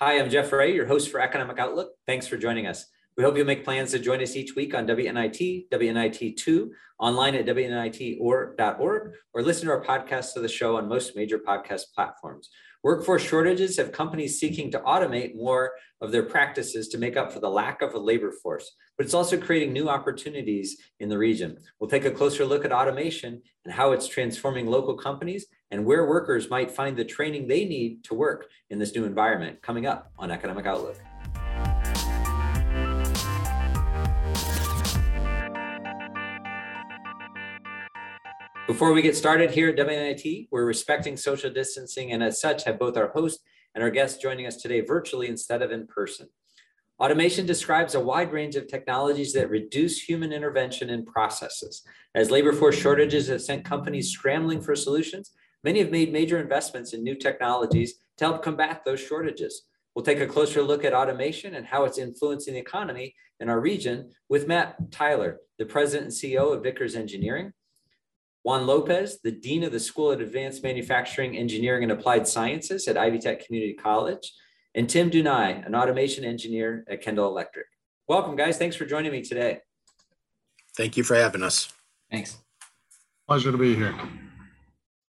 Hi, I'm Jeff Ray, your host for Economic Outlook. Thanks for joining us. We hope you'll make plans to join us each week on WNIT, WNIT2, online at WNIT.org, or listen to our podcast of the show on most major podcast platforms. Workforce shortages have companies seeking to automate more of their practices to make up for the lack of a labor force, but it's also creating new opportunities in the region. We'll take a closer look at automation and how it's transforming local companies and where workers might find the training they need to work in this new environment coming up on Economic Outlook. Before we get started here at WNIT, we're respecting social distancing and as such have both our host and our guests joining us today virtually instead of in person. Automation describes a wide range of technologies that reduce human intervention in processes. As labor force shortages have sent companies scrambling for solutions, many have made major investments in new technologies to help combat those shortages. We'll take a closer look at automation and how it's influencing the economy in our region with Matt Tyler, the president and CEO of Vickers Engineering, Juan Lopez, the Dean of the School of Advanced Manufacturing, Engineering, and Applied Sciences at Ivy Tech Community College, and Tim Dunai, an automation engineer at Kendall Electric. Welcome, guys. Thanks for joining me today. Thank you for having us. Thanks. Pleasure to be here.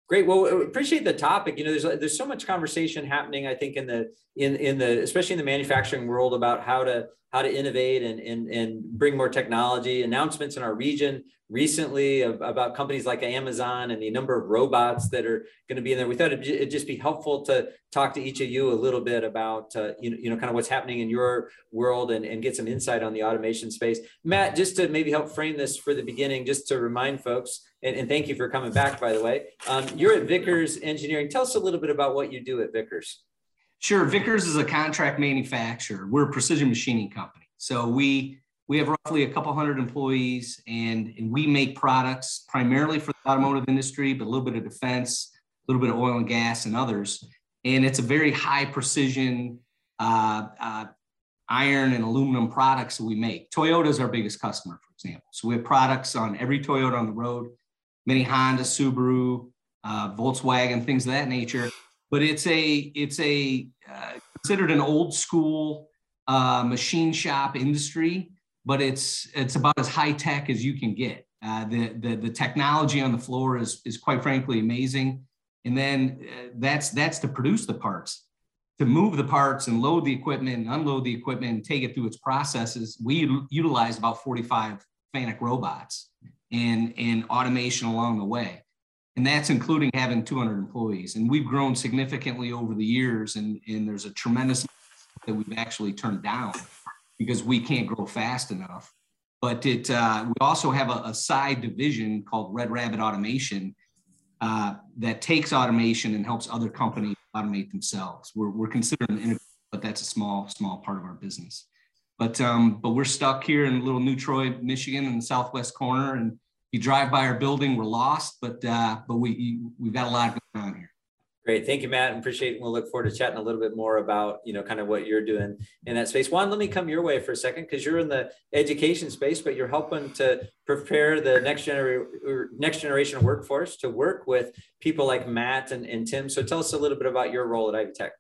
Great. Well, appreciate the topic. You know, there's there's so much conversation happening. I think in the in in the especially in the manufacturing world about how to how to innovate and and and bring more technology. Announcements in our region recently about companies like Amazon and the number of robots that are going to be in there. We thought it'd, just be helpful to talk to each of you a little bit about, uh, you, know, you know, kind of what's happening in your world and, and get some insight on the automation space. Matt, just to maybe help frame this for the beginning, just to remind folks, and, and thank you for coming back, by the way. Um, you're at Vickers Engineering. Tell us a little bit about what you do at Vickers. Sure. Vickers is a contract manufacturer. We're a precision machining company. So we we have roughly a couple hundred employees and, and we make products primarily for the automotive industry, but a little bit of defense, a little bit of oil and gas and others. And it's a very high precision uh, uh, iron and aluminum products that we make. Toyota is our biggest customer, for example. So we have products on every Toyota on the road, many Honda, Subaru, uh, Volkswagen, things of that nature. But it's a it's a uh, considered an old school uh, machine shop industry but it's it's about as high tech as you can get. Uh, the, the the technology on the floor is is quite frankly amazing, and then uh, that's that's to produce the parts, to move the parts and load the equipment, and unload the equipment, and take it through its processes. We utilize about 45 FANUC robots and automation along the way, and that's including having 200 employees. And we've grown significantly over the years, and and there's a tremendous that we've actually turned down because we can't grow fast enough. But it uh, we also have a, a, side division called Red Rabbit Automation uh, that takes automation and helps other companies automate themselves. We're, we're considering, but that's a small small part of our business. But um, but we're stuck here in little New Troy, Michigan, in the southwest corner, and you drive by our building, we're lost, but uh, but we we've got a lot going on here. Great. Thank you, Matt. Appreciate it. We'll look forward to chatting a little bit more about, you know, kind of what you're doing in that space. Juan, let me come your way for a second because you're in the education space, but you're helping to prepare the next generation next generation workforce to work with people like Matt and, and Tim. So tell us a little bit about your role at Ivy Tech.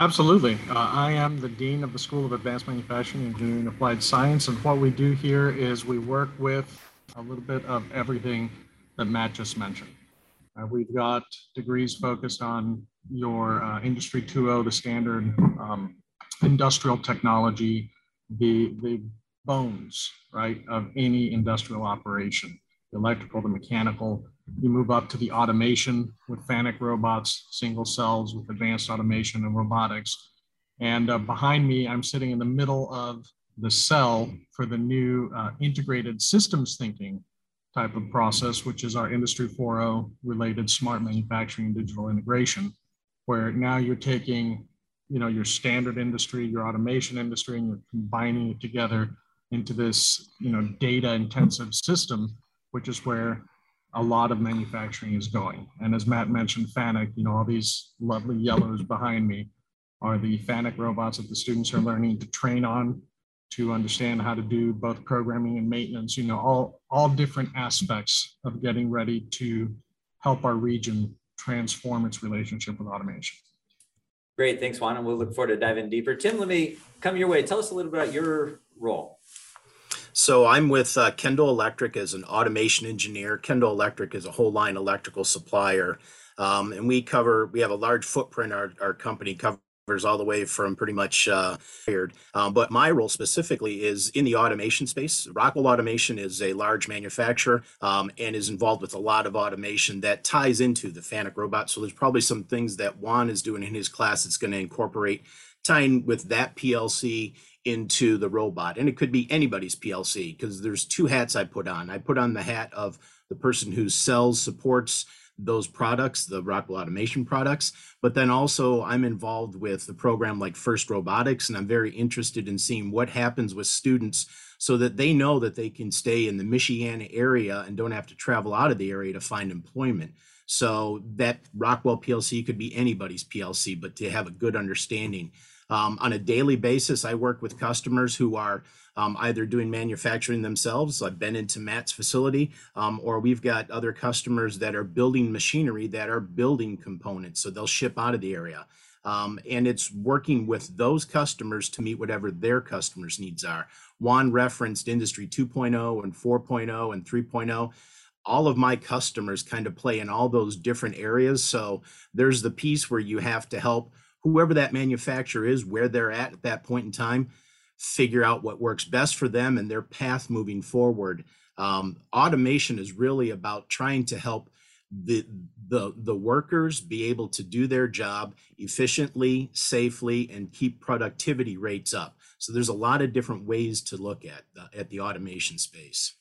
Absolutely. Uh, I am the Dean of the School of Advanced Manufacturing, Engineering, and Applied Science. And what we do here is we work with a little bit of everything that Matt just mentioned. Uh, we've got degrees focused on your uh, Industry 2.0, the standard um, industrial technology, the, the bones, right, of any industrial operation, the electrical, the mechanical. You move up to the automation with FANUC robots, single cells with advanced automation and robotics. And uh, behind me, I'm sitting in the middle of the cell for the new uh, integrated systems thinking type of process, which is our Industry 4.0 related smart manufacturing and digital integration, where now you're taking, you know, your standard industry, your automation industry, and you're combining it together into this, you know, data intensive system, which is where a lot of manufacturing is going. And as Matt mentioned, FANUC, you know, all these lovely yellows behind me are the FANUC robots that the students are learning to train on to understand how to do both programming and maintenance, you know, all, all different aspects of getting ready to help our region transform its relationship with automation. Great, thanks, Juan, and we'll look forward to diving deeper. Tim, let me come your way. Tell us a little bit about your role. So I'm with uh, Kendall Electric as an automation engineer. Kendall Electric is a whole line electrical supplier. Um, and we cover, we have a large footprint. Our, our company covers all the way from pretty much uh, um, but my role specifically is in the automation space. Rockwell Automation is a large manufacturer um, and is involved with a lot of automation that ties into the FANUC robot. So there's probably some things that Juan is doing in his class that's going to incorporate tying with that PLC into the robot. And it could be anybody's PLC because there's two hats I put on. I put on the hat of the person who sells, supports, those products, the Rockwell Automation products. But then also, I'm involved with the program like First Robotics, and I'm very interested in seeing what happens with students so that they know that they can stay in the Michiana area and don't have to travel out of the area to find employment. So that Rockwell PLC could be anybody's PLC, but to have a good understanding. Um, on a daily basis, I work with customers who are um, either doing manufacturing themselves. I've been into Matt's facility, um, or we've got other customers that are building machinery that are building components. So they'll ship out of the area. Um, and it's working with those customers to meet whatever their customers' needs are. Juan referenced Industry 2.0 and 4.0 and 3.0 all of my customers kind of play in all those different areas. So there's the piece where you have to help whoever that manufacturer is, where they're at at that point in time, figure out what works best for them and their path moving forward. Um, automation is really about trying to help the, the the workers be able to do their job efficiently, safely, and keep productivity rates up. So there's a lot of different ways to look at the, at the automation space.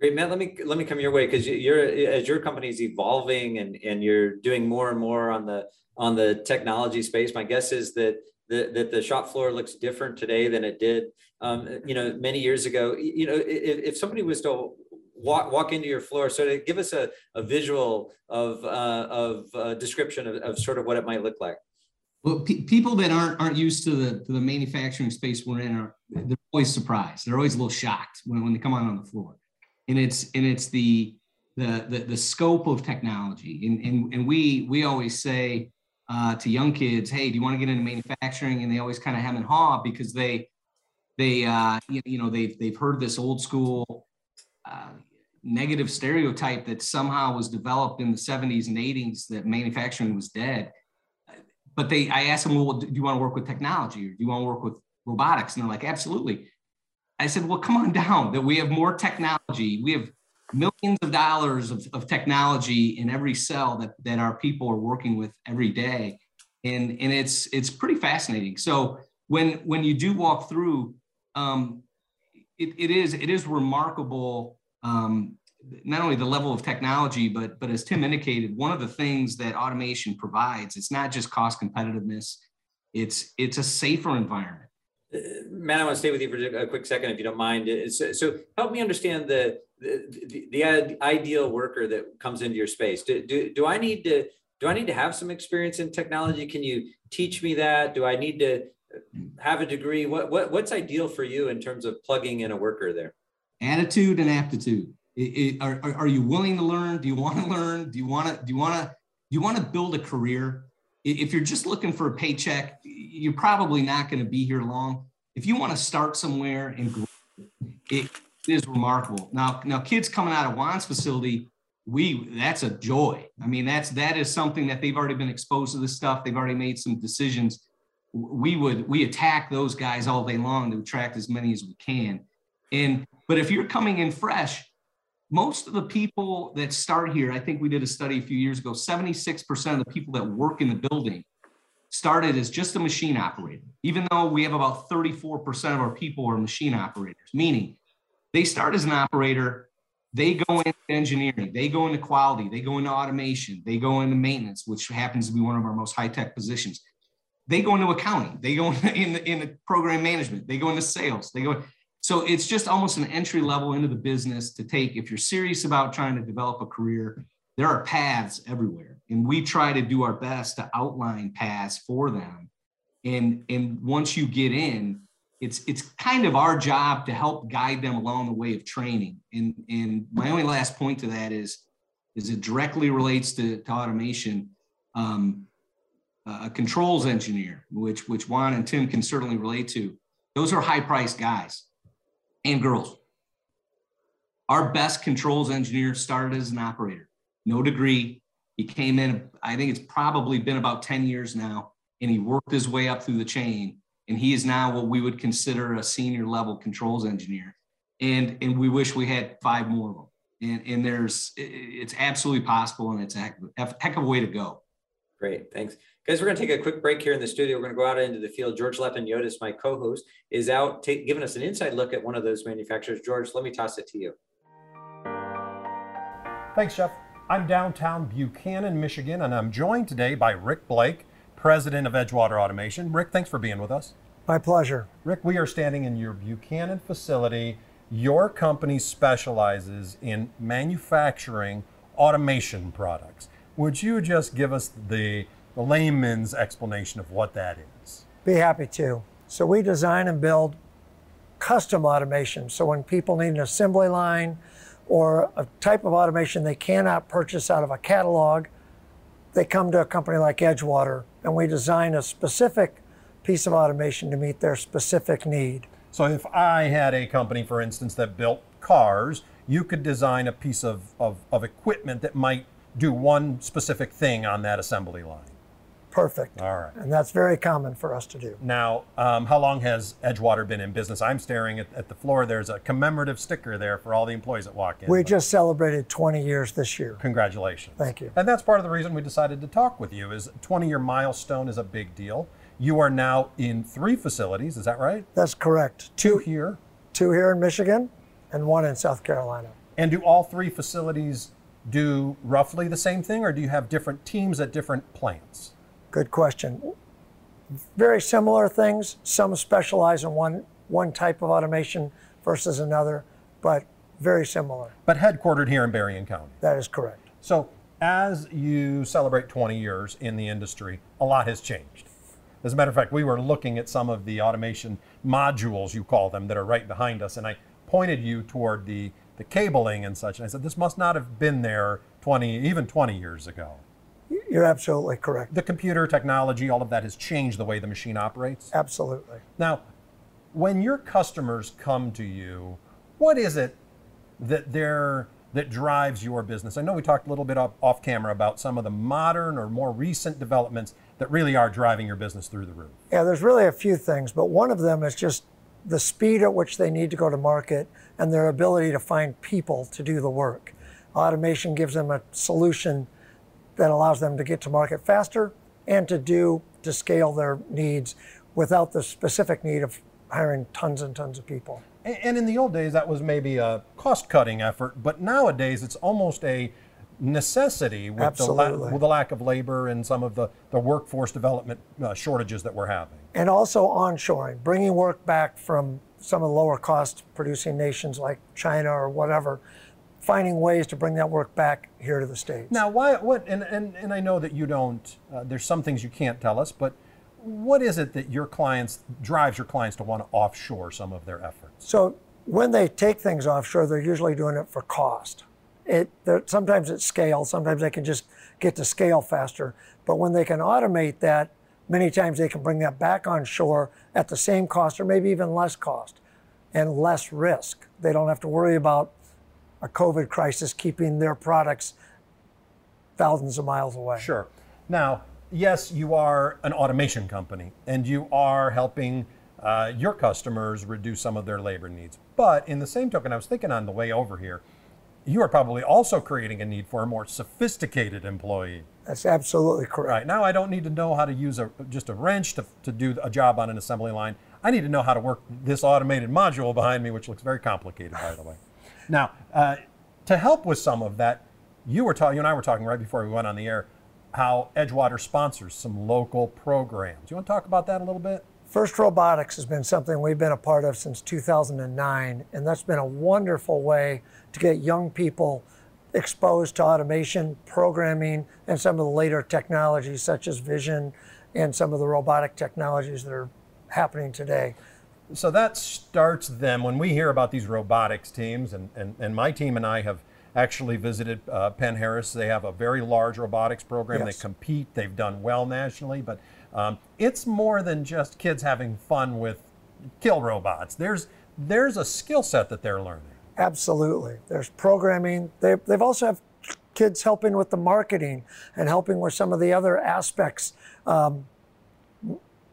Great, Matt. Let me let me come your way because you're as your company is evolving and and you're doing more and more on the on the technology space. My guess is that the, that the shop floor looks different today than it did, um, you know, many years ago. You know, if, if somebody was to walk walk into your floor, so to give us a, a visual of uh, of uh, description of, of sort of what it might look like. Well, pe- people that aren't aren't used to the to the manufacturing space we're in are they're always surprised. They're always a little shocked when, when they come out on the floor, and it's and it's the the the, the scope of technology. And, and and we we always say uh, to young kids, hey, do you want to get into manufacturing? And they always kind of hem and haw because they they uh, you, know they've they've heard this old school uh, negative stereotype that somehow was developed in the 70s and 80s that manufacturing was dead. But they, I asked them, well, do you want to work with technology or do you want to work with robotics? And they're like, absolutely. I said, well, come on down. That we have more technology. We have millions of dollars of, of technology in every cell that, that our people are working with every day. And, and it's, it's pretty fascinating. So when, when you do walk through, um, it, it is, it is remarkable. Um, not only the level of technology, but, but as Tim indicated, one of the things that automation provides, it's not just cost competitiveness, it's, it's a safer environment Matt, I want to stay with you for a quick second, if you don't mind. So, so help me understand the, the, the ideal worker that comes into your space. Do, do, do I need to do I need to have some experience in technology? Can you teach me that? Do I need to have a degree? What, what what's ideal for you in terms of plugging in a worker there? Attitude and aptitude. It, it, are, are you willing to learn? Do you want to learn? Do you want to do you want to do you want to build a career? If you're just looking for a paycheck, you're probably not going to be here long. If you want to start somewhere and grow, it is remarkable. Now, now kids coming out of Juan's facility, we that's a joy. I mean, that's that is something that they've already been exposed to this stuff. They've already made some decisions. We would we attack those guys all day long to attract as many as we can. And but if you're coming in fresh, most of the people that start here, I think we did a study a few years ago, 76% of the people that work in the building started as just a machine operator, even though we have about 34% of our people are machine operators, meaning they start as an operator, they go into engineering, they go into quality, they go into automation, they go into maintenance, which happens to be one of our most high-tech positions. They go into accounting, they go into in, in program management, they go into sales, they go so it's just almost an entry level into the business to take. If you're serious about trying to develop a career, there are paths everywhere. And we try to do our best to outline paths for them. And, and once you get in, it's it's kind of our job to help guide them along the way of training. And, and my only last point to that is, is it directly relates to, to automation. Um, a controls engineer, which which Juan and Tim can certainly relate to. Those are high priced guys and girls. Our best controls engineer started as an operator, no degree. He came in, I think it's probably been about 10 years now, and he worked his way up through the chain. And he is now what we would consider a senior level controls engineer. And, and we wish we had five more of them. And, and there's, it's absolutely possible, and it's a heck, a heck of a way to go. Great, thanks. Guys, we're going to take a quick break here in the studio. We're going to go out into the field. George Lepin-Yotis, my co-host, is out take, giving us an inside look at one of those manufacturers. George, let me toss it to you. Thanks, Jeff. I'm downtown Buchanan, Michigan, and I'm joined today by Rick Blake, president of Edgewater Automation. Rick, thanks for being with us. My pleasure. Rick, we are standing in your Buchanan facility. Your company specializes in manufacturing automation products. Would you just give us the, the layman's explanation of what that is? Be happy to. So, we design and build custom automation. So, when people need an assembly line or a type of automation they cannot purchase out of a catalog, they come to a company like Edgewater and we design a specific piece of automation to meet their specific need. So if I had a company, for instance, that built cars, you could design a piece of, of, of equipment that might do one specific thing on that assembly line. Perfect. All right. And that's very common for us to do. Now, um, how long has Edgewater been in business? I'm staring at, at, the floor. There's a commemorative sticker there for all the employees that walk in. We just celebrated 20 years this year. Congratulations. Thank you. And that's part of the reason we decided to talk with you is 20 year milestone is a big deal. You are now in three facilities, is that right? That's correct. Two here. Two here in Michigan and one in South Carolina. And do all three facilities do roughly the same thing or do you have different teams at different plants? Good question. Very similar things. Some specialize in one one type of automation versus another, but very similar. But headquartered here in Berrien County. That is correct. So, as you celebrate 20 years in the industry, a lot has changed. As a matter of fact, we were looking at some of the automation modules, you call them, that are right behind us, and I pointed you toward the, the cabling and such. And I said, this must not have been there 20, even 20 years ago. You're absolutely correct. The computer technology, all of that has changed the way the machine operates. Absolutely. Now, when your customers come to you, what is it that they're that drives your business? I know we talked a little bit off, off camera about some of the modern or more recent developments that really are driving your business through the roof. Yeah, there's really a few things, but one of them is just the speed at which they need to go to market and their ability to find people to do the work. Automation gives them a solution that allows them to get to market faster and to do to scale their needs without the specific need of hiring tons and tons of people. And in the old days, that was maybe a cost cutting effort, but nowadays it's almost a necessity with the, la- with the, lack of labor and some of the, the workforce development uh, shortages that we're having. And also onshoring, bringing work back from some of the lower cost producing nations like China or whatever finding ways to bring that work back here to the states. Now, why? What? And and, and I know that you don't. Uh, there's some things you can't tell us, but what is it that your clients drives your clients to want to offshore some of their efforts? So when they take things offshore, they're usually doing it for cost. It sometimes it's scale. Sometimes they can just get to scale faster. But when they can automate that, many times they can bring that back on shore at the same cost or maybe even less cost and less risk. They don't have to worry about a COVID crisis keeping their products thousands of miles away. Sure. Now, yes, you are an automation company and you are helping uh, your customers reduce some of their labor needs. But in the same token, I was thinking on the way over here, you are probably also creating a need for a more sophisticated employee. That's absolutely correct. Right. Now I don't need to know how to use a, just a wrench to, to do a job on an assembly line. I need to know how to work this automated module behind me, which looks very complicated, by the way. Now, uh, to help with some of that, you were talking, you and I were talking right before we went on the air, how Edgewater sponsors some local programs. You want to talk about that a little bit? First Robotics has been something we've been a part of since 2009, and that's been a wonderful way to get young people exposed to automation, programming, and some of the later technologies such as vision and some of the robotic technologies that are happening today so that starts them when we hear about these robotics teams and, and, and my team and i have actually visited uh, Penn Harris. They have a very large robotics program. Yes. They compete. They've done well nationally, but um, it's more than just kids having fun with kill robots. There's there's a skill set that they're learning. Absolutely. There's programming. They, they've also have kids helping with the marketing and helping with some of the other aspects, um,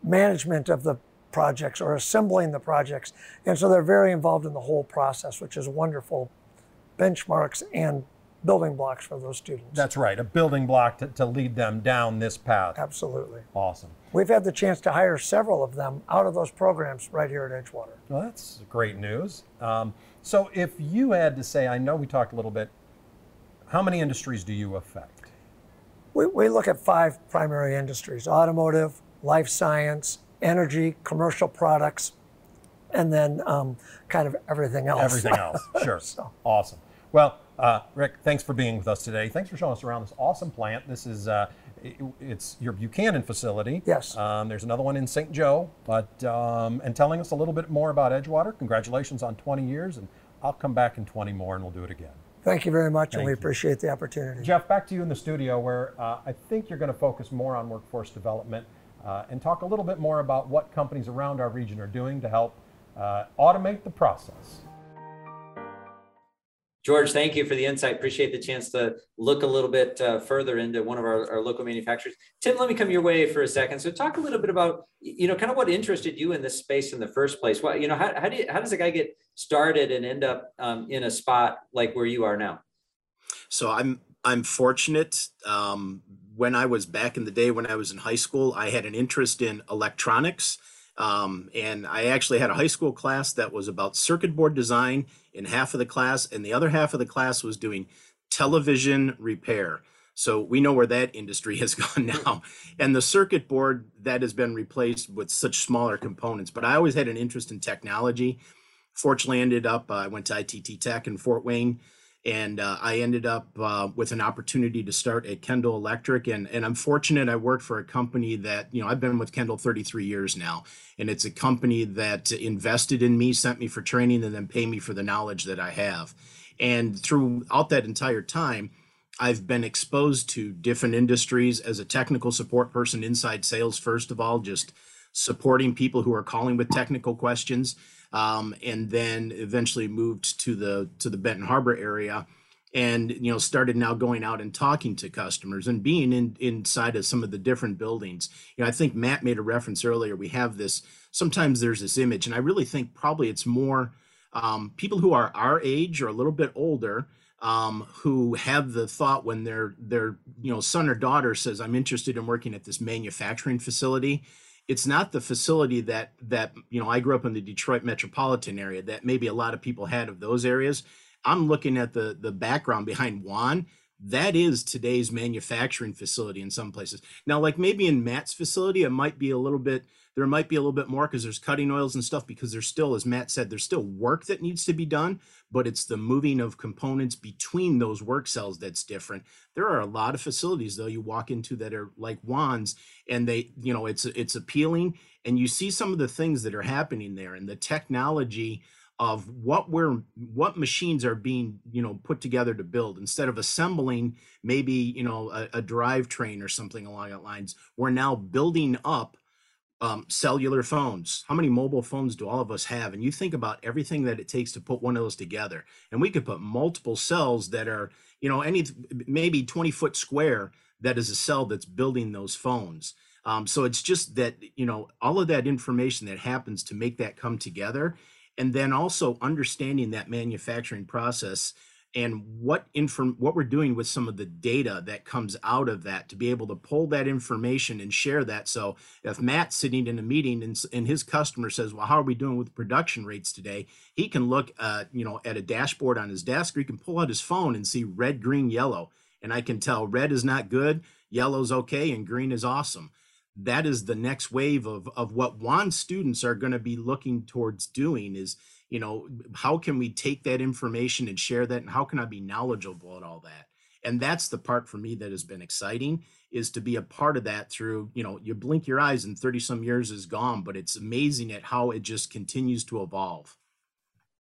management of the projects or assembling the projects. And so they're very involved in the whole process, which is wonderful benchmarks and building blocks for those students. That's right, a building block to, to lead them down this path. Absolutely. Awesome. We've had the chance to hire several of them out of those programs right here at Edgewater. Well, that's great news. Um, so, if you had to say, I know we talked a little bit, how many industries do you affect? We, we look at five primary industries automotive, life science, energy, commercial products, and then um, kind of everything else. Everything else. Sure. So- Awesome. Well, uh, Rick, thanks for being with us today. Thanks for showing us around this awesome plant. This is uh, it- it's your Buchanan facility. Yes. Um, there's another one in St. Joe, but um, and telling us a little bit more about Edgewater. Congratulations on 20 years, and I'll come back in 20 more, and we'll do it again. Thank you very much, and we you. appreciate the opportunity. Jeff, back to you in the studio, where uh, I think you're going to focus more on workforce development uh, and talk a little bit more about what companies around our region are doing to help uh, automate the process. George, thank you for the insight. Appreciate the chance to look a little bit uh, further into one of our, our local manufacturers. Tim, let me come your way for a second. So talk a little bit about, you know, kind of what interested you in this space in the first place. What, you know, how, how do you, how does a guy get started and end up um, in a spot like where you are now? So I'm I'm fortunate. Um, when I was back in the day when I was in high school, I had an interest in electronics. Um, and I actually had a high school class that was about circuit board design in half of the class, and the other half of the class was doing television repair. So we know where that industry has gone now. And the circuit board that has been replaced with such smaller components. But I always had an interest in technology. Fortunately, ended up, uh, I went to ITT Tech in Fort Wayne and uh, I ended up uh, with an opportunity to start at Kendall Electric, and and I'm fortunate. I worked for a company that you know I've been with Kendall 33 years now, and it's a company that invested in me, sent me for training, and then pay me for the knowledge that I have. And throughout that entire time, I've been exposed to different industries as a technical support person inside sales. First of all, just supporting people who are calling with technical questions um, and then eventually moved to the to the Benton Harbor area, and you know started now going out and talking to customers and being in inside of some of the different buildings. You know, I think Matt made a reference earlier. We have this sometimes there's this image, and I really think probably it's more um, people who are our age or a little bit older. Um, who have the thought when their their you know son or daughter says I'm interested in working at this manufacturing facility, it's not the facility that that you know i grew up in the detroit metropolitan area that maybe a lot of people had of those areas. I'm looking at the the background behind juan. That is today's manufacturing facility in some places. Now like maybe in matt's facility it might be a little bit there might be a little bit more because there's cutting oils and stuff because there's still as matt said there's still work that needs to be done but it's the moving of components between those work cells that's different. There are a lot of facilities though you walk into that are like Juan's and they you know it's it's appealing and you see some of the things that are happening there and the technology of what we're what machines are being you know put together to build. Instead of assembling maybe you know a, a drivetrain or something along that lines we're now building up um, cellular phones. How many mobile phones do all of us have? And you think about everything that it takes to put one of those together. And we could put multiple cells that are, you know, any maybe 20 foot square that is a cell that's building those phones. Um, so it's just that, you know, all of that information that happens to make that come together. And then also understanding that manufacturing process and what inform what we're doing with some of the data that comes out of that to be able to pull that information and share that. So if matt's sitting in a meeting and, and his customer says well how are we doing with production rates today? he can look uh, you know at a dashboard on his desk or he can pull out his phone and see red green yellow. And i can tell red is not good yellow's okay and green is awesome. That is the next wave of of what Juan students are going to be looking towards doing is you know how can we take that information and share that and how can i be knowledgeable at all that and that's the part for me that has been exciting is to be a part of that through you know you blink your eyes and 30 some years is gone but it's amazing at how it just continues to evolve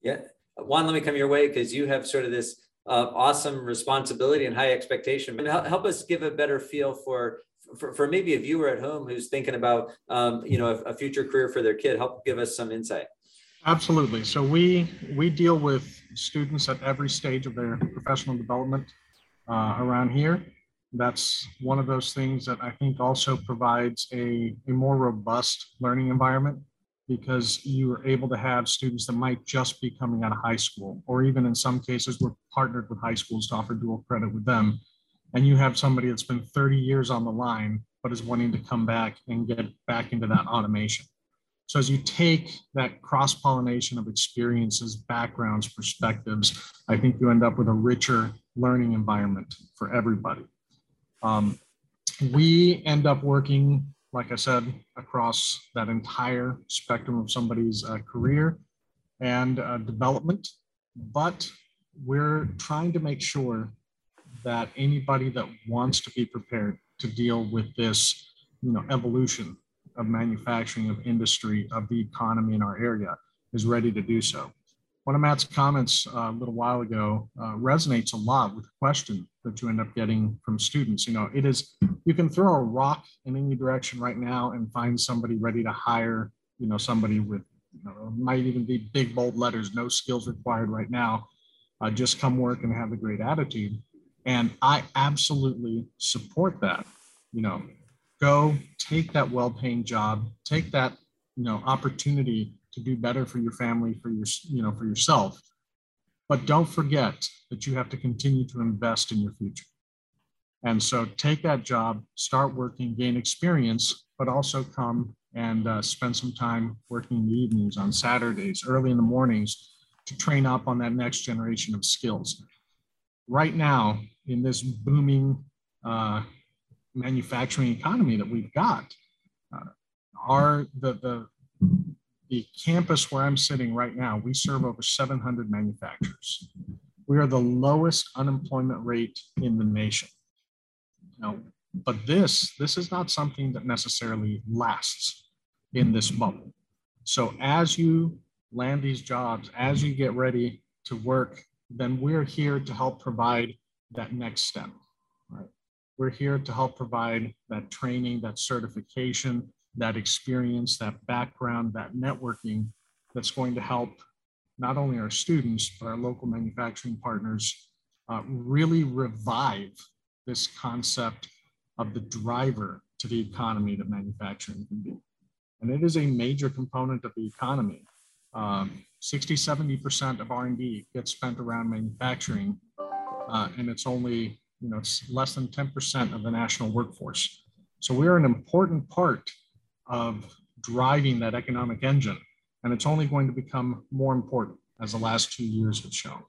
Yeah, Juan, let me come your way because you have sort of this uh, awesome responsibility and high expectation. And help, us give a better feel for, for, for maybe a viewer at home who's thinking about, um, you know, a, a future career for their kid. Help give us some insight. Absolutely. So we we deal with students at every stage of their professional development uh, around here. That's one of those things that I think also provides a, a more robust learning environment because you are able to have students that might just be coming out of high school, or even in some cases, we're partnered with high schools to offer dual credit with them. And you have somebody that's been 30 years on the line, but is wanting to come back and get back into that automation. So as you take that cross pollination of experiences, backgrounds, perspectives, I think you end up with a richer learning environment for everybody. Um, we end up working like I said, across that entire spectrum of somebody's uh, career and uh, development. But we're trying to make sure that anybody that wants to be prepared to deal with this, you know, evolution of manufacturing, of industry, of the economy in our area is ready to do so one of Matt's comments uh, a little while ago uh, resonates a lot with the question that you end up getting from students. You know, it is, you can throw a rock in any direction right now and find somebody ready to hire, you know, somebody with, you know, might even be big, bold letters, no skills required right now. Uh, just come work and have a great attitude. And I absolutely support that. You know, go take that well paying job, take that, you know, opportunity to do better for your family, for your, you know, for yourself. But don't forget that you have to continue to invest in your future. And so take that job, start working, gain experience, but also come and uh, spend some time working in the evenings, on Saturdays, early in the mornings to train up on that next generation of skills. Right now, in this booming uh, manufacturing economy that we've got, uh, are the, the the campus where I'm sitting right now, we serve over 700 manufacturers. We are the lowest unemployment rate in the nation. Now, but this, this is not something that necessarily lasts in this bubble. So as you land these jobs, as you get ready to work, then we're here to help provide that next step. We're here to help provide that training, that certification, that experience, that background, that networking that's going to help not only our students, but our local manufacturing partners uh, really revive this concept of the driver to the economy that manufacturing can be. And it is a major component of the economy. Um, 60, 70% of R&D gets spent around manufacturing, uh, and it's only, you know, it's less than 10% of the national workforce. So we're an important part of driving that economic engine. And it's only going to become more important as the last two years have shown.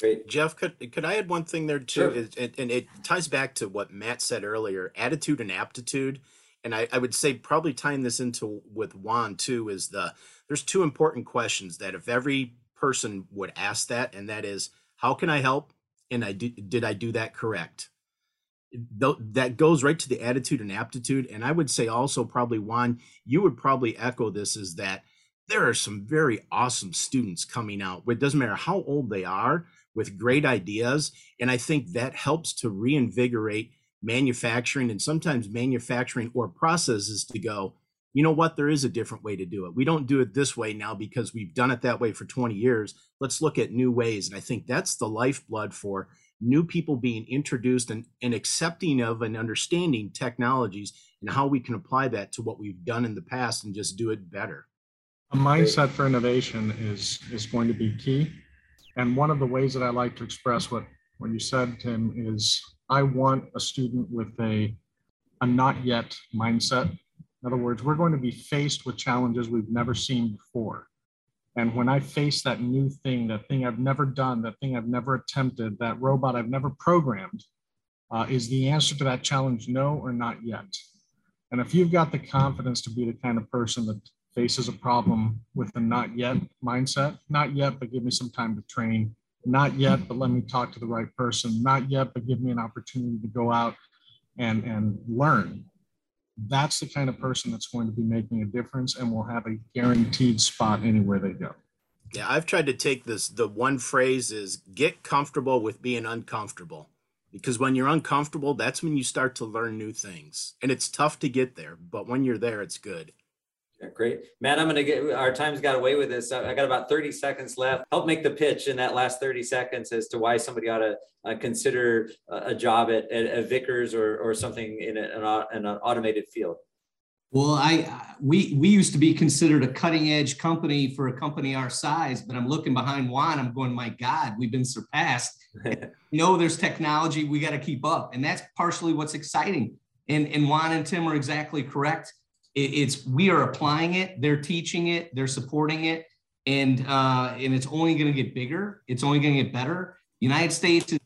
Great. Jeff, could, could I add one thing there too? Sure. It, and, and it ties back to what Matt said earlier, attitude and aptitude. And I, I would say probably tying this into with Juan too is the, there's two important questions that if every person would ask that, and that is, how can I help? And I did, did I do that correct? that goes right to the attitude and aptitude. And I would say also probably Juan, you would probably echo this is that there are some very awesome students coming out. It doesn't matter how old they are with great ideas. And I think that helps to reinvigorate manufacturing and sometimes manufacturing or processes to go, you know what, there is a different way to do it. We don't do it this way now because we've done it that way for 20 years. Let's look at new ways. And I think that's the lifeblood for new people being introduced and, and accepting of and understanding technologies and how we can apply that to what we've done in the past and just do it better. A mindset for innovation is is going to be key. And one of the ways that I like to express what, what you said, Tim, is I want a student with a, a not yet mindset. In other words, we're going to be faced with challenges we've never seen before. And when I face that new thing, that thing I've never done, that thing I've never attempted, that robot I've never programmed, uh, is the answer to that challenge no or not yet? And if you've got the confidence to be the kind of person that faces a problem with a not yet mindset, not yet, but give me some time to train, not yet, but let me talk to the right person, not yet, but give me an opportunity to go out and, and learn that's the kind of person that's going to be making a difference and will have a guaranteed spot anywhere they go. Yeah, I've tried to take this. The one phrase is get comfortable with being uncomfortable. Because when you're uncomfortable, that's when you start to learn new things. And it's tough to get there, but when you're there, it's good. Great. Matt, I'm gonna get, our time's got away with this. I got about 30 seconds left. Help make the pitch in that last 30 seconds as to why somebody ought to uh, consider a, a job at, at, at Vickers or, or something in, a- an, an automated field. Well, I, we, we used to be considered a cutting edge company for a company our size, but I'm looking behind Juan, I'm going, my God, we've been surpassed. You know, there's technology, we got to keep up. And that's partially what's exciting. And, and Juan and Tim are exactly correct. It- it's, we are applying it, they're teaching it, they're supporting it. And, uh, and it's only going to get bigger. It's only going to get better. United States is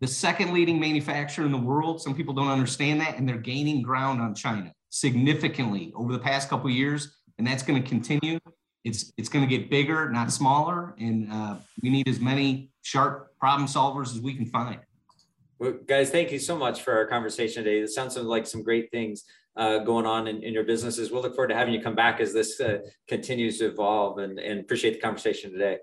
the second leading manufacturer in the world. Some people don't understand that, and they're gaining ground on China significantly over the past couple years, and that's going to continue. It's it's going to get bigger, not smaller, and uh, we need as many sharp problem solvers as we can find. Well, guys, thank you so much for our conversation today. This sounds like some great things uh, going on in, in your businesses. We'll look forward to having you come back as this uh, continues to evolve and, and appreciate the conversation today.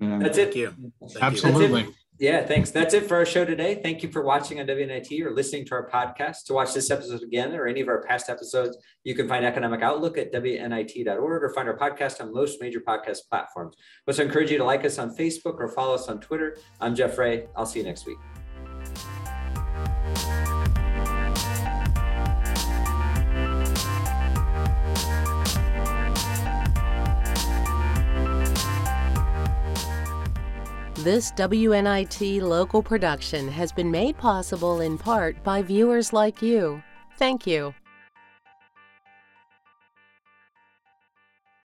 Um, That's Thank it. you. Thank you. Absolutely. Yeah, thanks. That's it for our show today. Thank you for watching on WNIT or listening to our podcast. To watch this episode again or any of our past episodes, you can find Economic Outlook at WNIT.org or find our podcast on most major podcast platforms. We also encourage you to like us on Facebook or follow us on Twitter. I'm Jeff Ray. I'll see you next week. This WNIT local production has been made possible in part by viewers like you. Thank you.